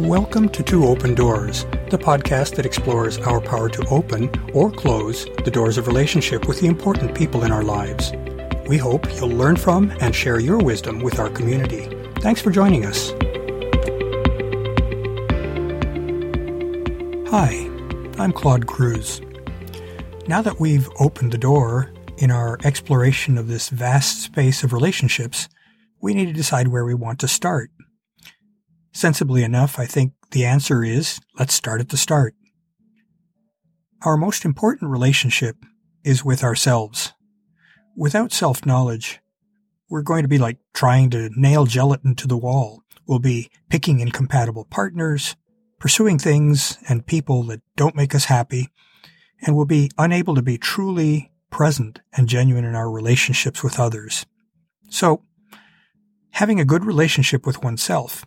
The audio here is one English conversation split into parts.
Welcome to Two Open Doors, the podcast that explores our power to open or close the doors of relationship with the important people in our lives. We hope you'll learn from and share your wisdom with our community. Thanks for joining us. Hi, I'm Claude Cruz. Now that we've opened the door in our exploration of this vast space of relationships, we need to decide where we want to start. Sensibly enough, I think the answer is let's start at the start. Our most important relationship is with ourselves. Without self knowledge, we're going to be like trying to nail gelatin to the wall. We'll be picking incompatible partners, pursuing things and people that don't make us happy, and we'll be unable to be truly present and genuine in our relationships with others. So, having a good relationship with oneself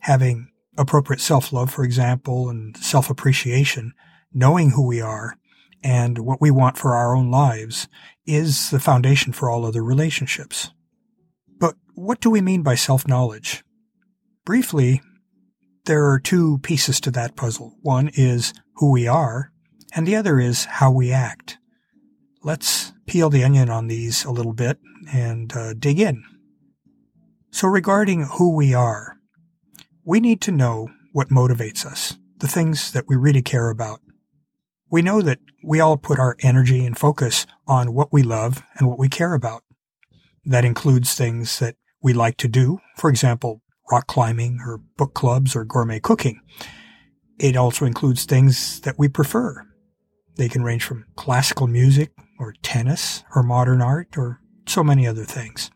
having appropriate self love, for example, and self appreciation, knowing who we are and what we want for our own lives is the foundation for all other relationships. But what do we mean by self knowledge? Briefly, there are two pieces to that puzzle. One is who we are, and the other is how we act. Let's peel the onion on these a little bit and uh, dig in. So, regarding who we are, we need to know what motivates us, the things that we really care about. We know that we all put our energy and focus on what we love and what we care about. That includes things that we like to do, for example, rock climbing or book clubs or gourmet cooking. It also includes things that we prefer. They can range from classical music or tennis or modern art or so many other things.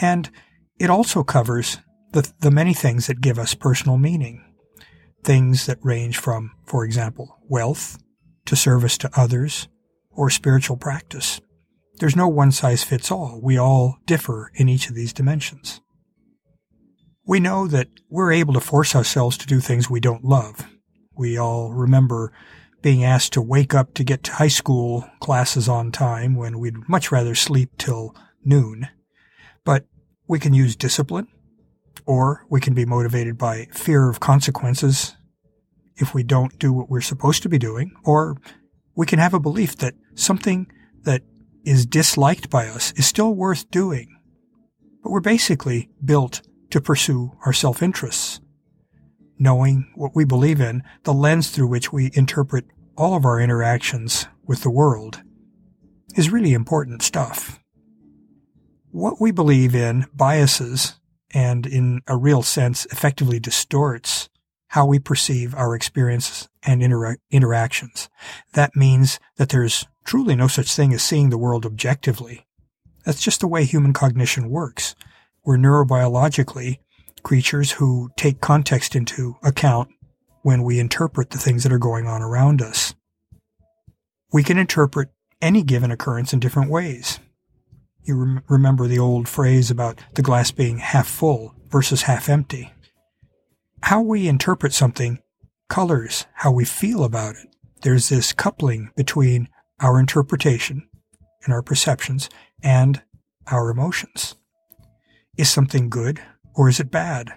And it also covers the, the many things that give us personal meaning. Things that range from, for example, wealth to service to others or spiritual practice. There's no one size fits all. We all differ in each of these dimensions. We know that we're able to force ourselves to do things we don't love. We all remember being asked to wake up to get to high school classes on time when we'd much rather sleep till noon. But we can use discipline or we can be motivated by fear of consequences if we don't do what we're supposed to be doing. Or we can have a belief that something that is disliked by us is still worth doing. But we're basically built to pursue our self interests. Knowing what we believe in, the lens through which we interpret all of our interactions with the world, is really important stuff. What we believe in biases and in a real sense effectively distorts how we perceive our experiences and inter- interactions. That means that there's truly no such thing as seeing the world objectively. That's just the way human cognition works. We're neurobiologically creatures who take context into account when we interpret the things that are going on around us. We can interpret any given occurrence in different ways. You rem- remember the old phrase about the glass being half full versus half empty. How we interpret something colors how we feel about it. There's this coupling between our interpretation and our perceptions and our emotions. Is something good or is it bad?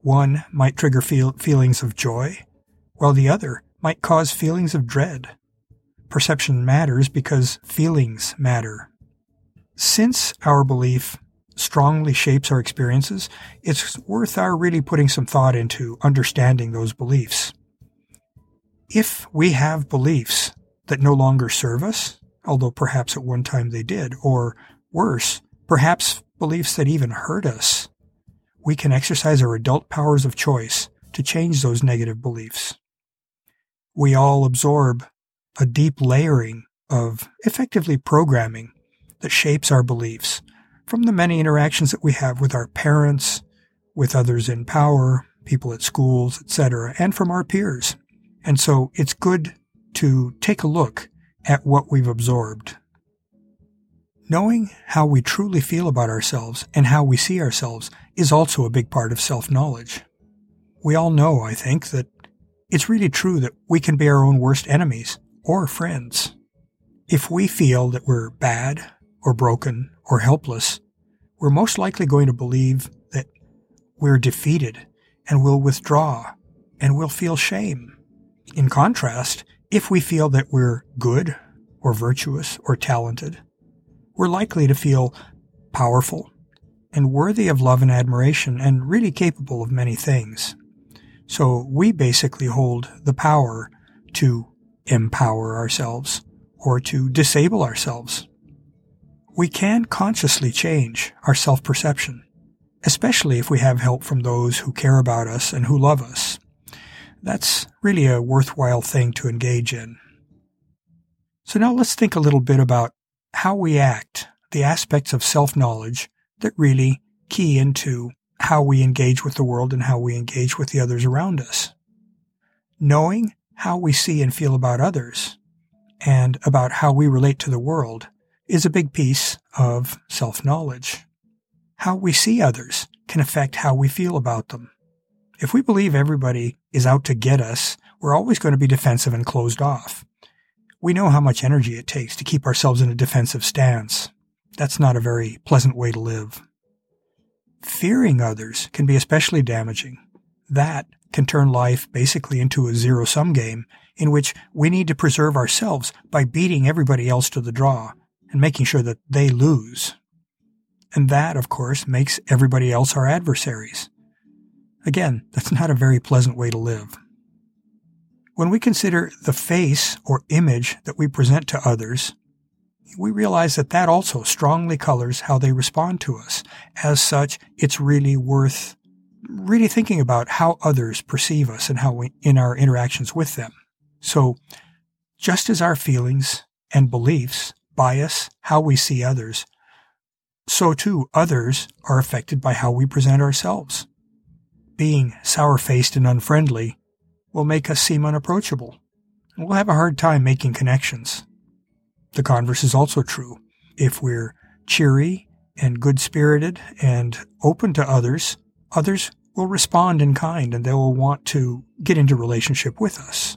One might trigger feel- feelings of joy, while the other might cause feelings of dread. Perception matters because feelings matter. Since our belief strongly shapes our experiences, it's worth our really putting some thought into understanding those beliefs. If we have beliefs that no longer serve us, although perhaps at one time they did, or worse, perhaps beliefs that even hurt us, we can exercise our adult powers of choice to change those negative beliefs. We all absorb a deep layering of effectively programming that shapes our beliefs from the many interactions that we have with our parents, with others in power, people at schools, etc., and from our peers. And so it's good to take a look at what we've absorbed. Knowing how we truly feel about ourselves and how we see ourselves is also a big part of self knowledge. We all know, I think, that it's really true that we can be our own worst enemies or friends. If we feel that we're bad or broken or helpless, we're most likely going to believe that we're defeated and we'll withdraw and we'll feel shame. In contrast, if we feel that we're good or virtuous or talented, we're likely to feel powerful and worthy of love and admiration and really capable of many things. So we basically hold the power to empower ourselves or to disable ourselves. We can consciously change our self-perception, especially if we have help from those who care about us and who love us. That's really a worthwhile thing to engage in. So now let's think a little bit about how we act, the aspects of self-knowledge that really key into how we engage with the world and how we engage with the others around us. Knowing how we see and feel about others and about how we relate to the world is a big piece of self-knowledge. How we see others can affect how we feel about them. If we believe everybody is out to get us, we're always going to be defensive and closed off. We know how much energy it takes to keep ourselves in a defensive stance. That's not a very pleasant way to live. Fearing others can be especially damaging. That can turn life basically into a zero sum game in which we need to preserve ourselves by beating everybody else to the draw and making sure that they lose. And that, of course, makes everybody else our adversaries. Again, that's not a very pleasant way to live. When we consider the face or image that we present to others, we realize that that also strongly colors how they respond to us. As such, it's really worth really thinking about how others perceive us and how we, in our interactions with them. So, just as our feelings and beliefs bias how we see others, so too others are affected by how we present ourselves. Being sour faced and unfriendly will make us seem unapproachable, and we'll have a hard time making connections. The converse is also true. If we're cheery and good spirited and open to others, others will respond in kind and they will want to get into relationship with us.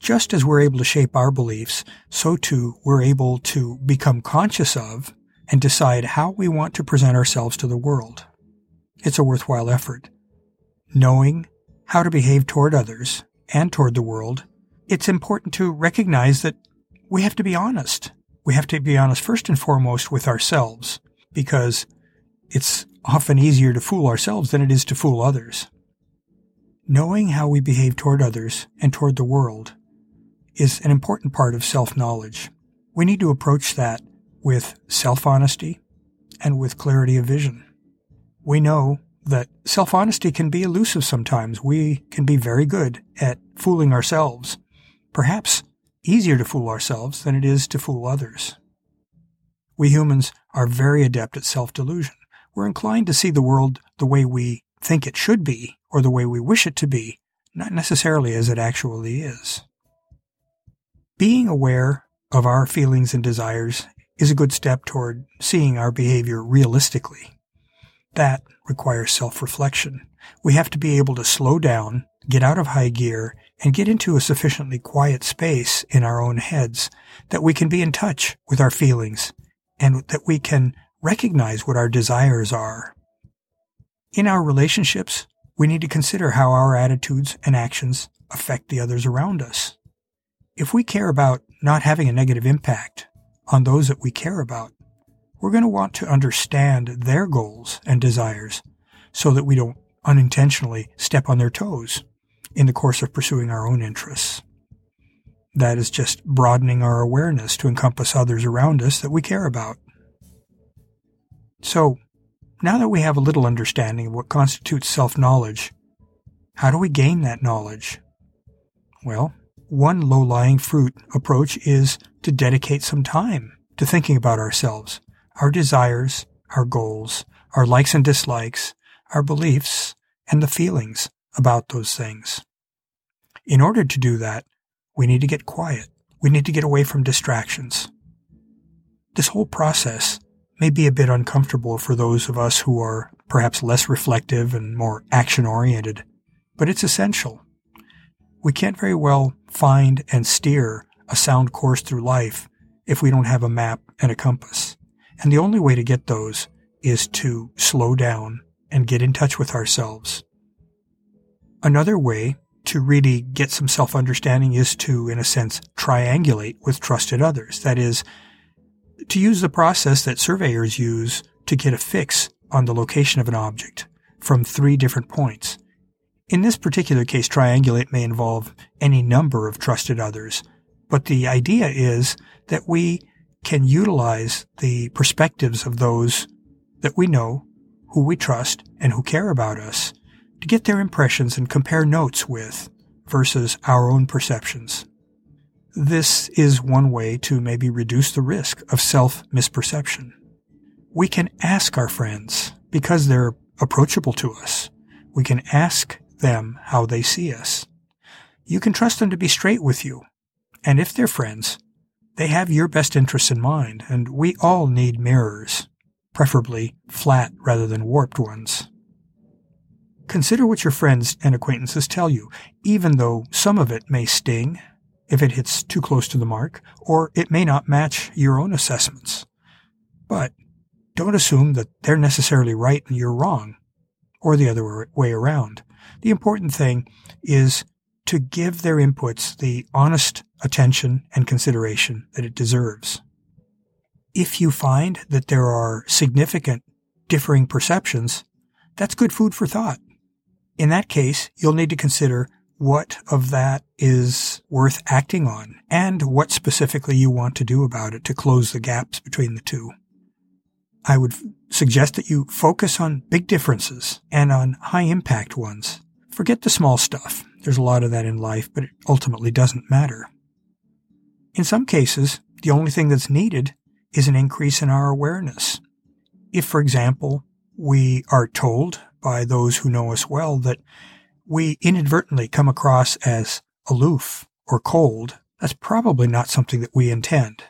Just as we're able to shape our beliefs, so too we're able to become conscious of and decide how we want to present ourselves to the world. It's a worthwhile effort. Knowing how to behave toward others and toward the world, it's important to recognize that we have to be honest. We have to be honest first and foremost with ourselves because it's often easier to fool ourselves than it is to fool others. Knowing how we behave toward others and toward the world is an important part of self-knowledge. We need to approach that with self-honesty and with clarity of vision. We know that self-honesty can be elusive sometimes. We can be very good at fooling ourselves. Perhaps easier to fool ourselves than it is to fool others. We humans are very adept at self-delusion. We're inclined to see the world the way we think it should be or the way we wish it to be, not necessarily as it actually is. Being aware of our feelings and desires is a good step toward seeing our behavior realistically. That requires self-reflection. We have to be able to slow down, get out of high gear, and get into a sufficiently quiet space in our own heads that we can be in touch with our feelings and that we can recognize what our desires are. In our relationships, we need to consider how our attitudes and actions affect the others around us. If we care about not having a negative impact on those that we care about, we're going to want to understand their goals and desires so that we don't unintentionally step on their toes in the course of pursuing our own interests. That is just broadening our awareness to encompass others around us that we care about. So, now that we have a little understanding of what constitutes self-knowledge, how do we gain that knowledge? Well, one low-lying fruit approach is to dedicate some time to thinking about ourselves, our desires, our goals, our likes and dislikes, our beliefs, and the feelings about those things. In order to do that, we need to get quiet. We need to get away from distractions. This whole process may be a bit uncomfortable for those of us who are perhaps less reflective and more action oriented, but it's essential. We can't very well find and steer a sound course through life if we don't have a map and a compass. And the only way to get those is to slow down and get in touch with ourselves Another way to really get some self understanding is to, in a sense, triangulate with trusted others. That is, to use the process that surveyors use to get a fix on the location of an object from three different points. In this particular case, triangulate may involve any number of trusted others, but the idea is that we can utilize the perspectives of those that we know, who we trust, and who care about us to get their impressions and compare notes with versus our own perceptions. This is one way to maybe reduce the risk of self misperception. We can ask our friends because they're approachable to us. We can ask them how they see us. You can trust them to be straight with you. And if they're friends, they have your best interests in mind, and we all need mirrors, preferably flat rather than warped ones. Consider what your friends and acquaintances tell you, even though some of it may sting if it hits too close to the mark, or it may not match your own assessments. But don't assume that they're necessarily right and you're wrong, or the other way around. The important thing is to give their inputs the honest attention and consideration that it deserves. If you find that there are significant differing perceptions, that's good food for thought. In that case, you'll need to consider what of that is worth acting on and what specifically you want to do about it to close the gaps between the two. I would suggest that you focus on big differences and on high impact ones. Forget the small stuff. There's a lot of that in life, but it ultimately doesn't matter. In some cases, the only thing that's needed is an increase in our awareness. If, for example, we are told by those who know us well that we inadvertently come across as aloof or cold, that's probably not something that we intend.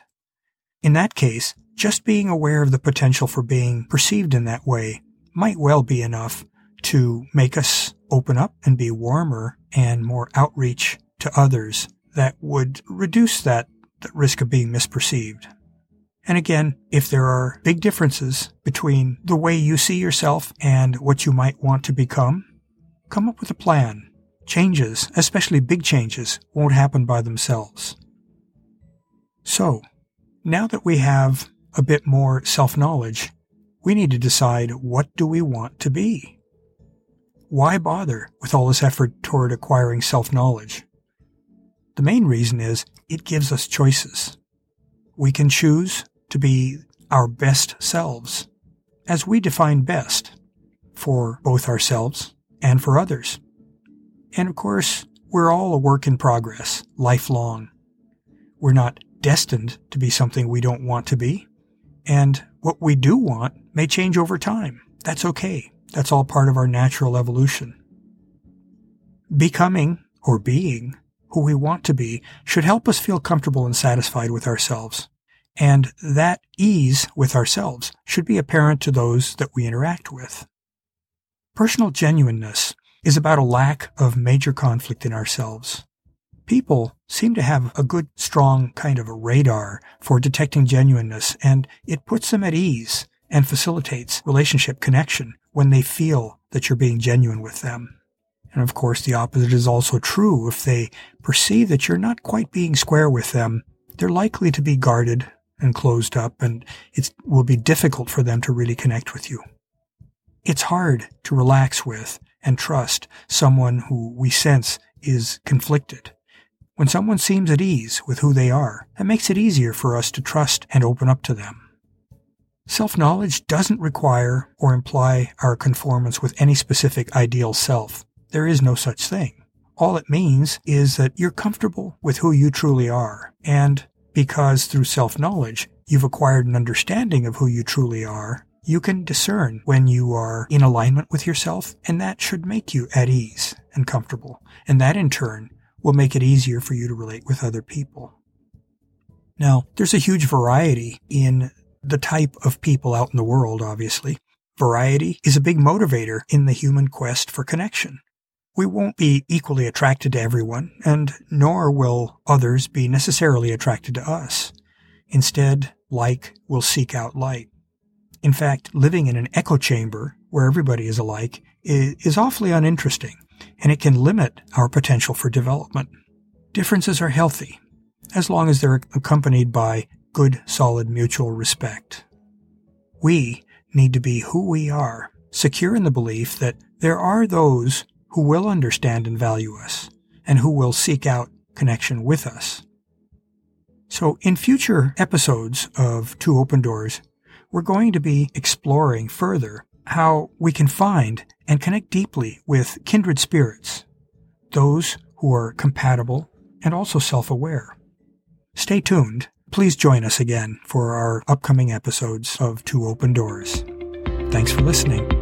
In that case, just being aware of the potential for being perceived in that way might well be enough to make us open up and be warmer and more outreach to others that would reduce that, risk of being misperceived. And again, if there are big differences between the way you see yourself and what you might want to become, come up with a plan. Changes, especially big changes, won't happen by themselves. So, now that we have a bit more self-knowledge, we need to decide what do we want to be? Why bother with all this effort toward acquiring self-knowledge? The main reason is it gives us choices. We can choose to be our best selves, as we define best, for both ourselves and for others. And of course, we're all a work in progress, lifelong. We're not destined to be something we don't want to be. And what we do want may change over time. That's okay. That's all part of our natural evolution. Becoming, or being, who we want to be should help us feel comfortable and satisfied with ourselves. And that ease with ourselves should be apparent to those that we interact with. Personal genuineness is about a lack of major conflict in ourselves. People seem to have a good, strong kind of a radar for detecting genuineness, and it puts them at ease and facilitates relationship connection when they feel that you're being genuine with them. And of course, the opposite is also true. If they perceive that you're not quite being square with them, they're likely to be guarded and closed up, and it will be difficult for them to really connect with you. It's hard to relax with and trust someone who we sense is conflicted. When someone seems at ease with who they are, that makes it easier for us to trust and open up to them. Self knowledge doesn't require or imply our conformance with any specific ideal self. There is no such thing. All it means is that you're comfortable with who you truly are, and because through self knowledge you've acquired an understanding of who you truly are, you can discern when you are in alignment with yourself, and that should make you at ease and comfortable. And that in turn will make it easier for you to relate with other people. Now, there's a huge variety in the type of people out in the world, obviously. Variety is a big motivator in the human quest for connection. We won't be equally attracted to everyone, and nor will others be necessarily attracted to us. Instead, like will seek out like. In fact, living in an echo chamber where everybody is alike is, awfully uninteresting. And it can limit our potential for development. Differences are healthy, as long as they're accompanied by good, solid mutual respect. We need to be who we are, secure in the belief that there are those who will understand and value us, and who will seek out connection with us. So in future episodes of Two Open Doors, we're going to be exploring further how we can find and connect deeply with kindred spirits, those who are compatible and also self-aware. Stay tuned. Please join us again for our upcoming episodes of Two Open Doors. Thanks for listening.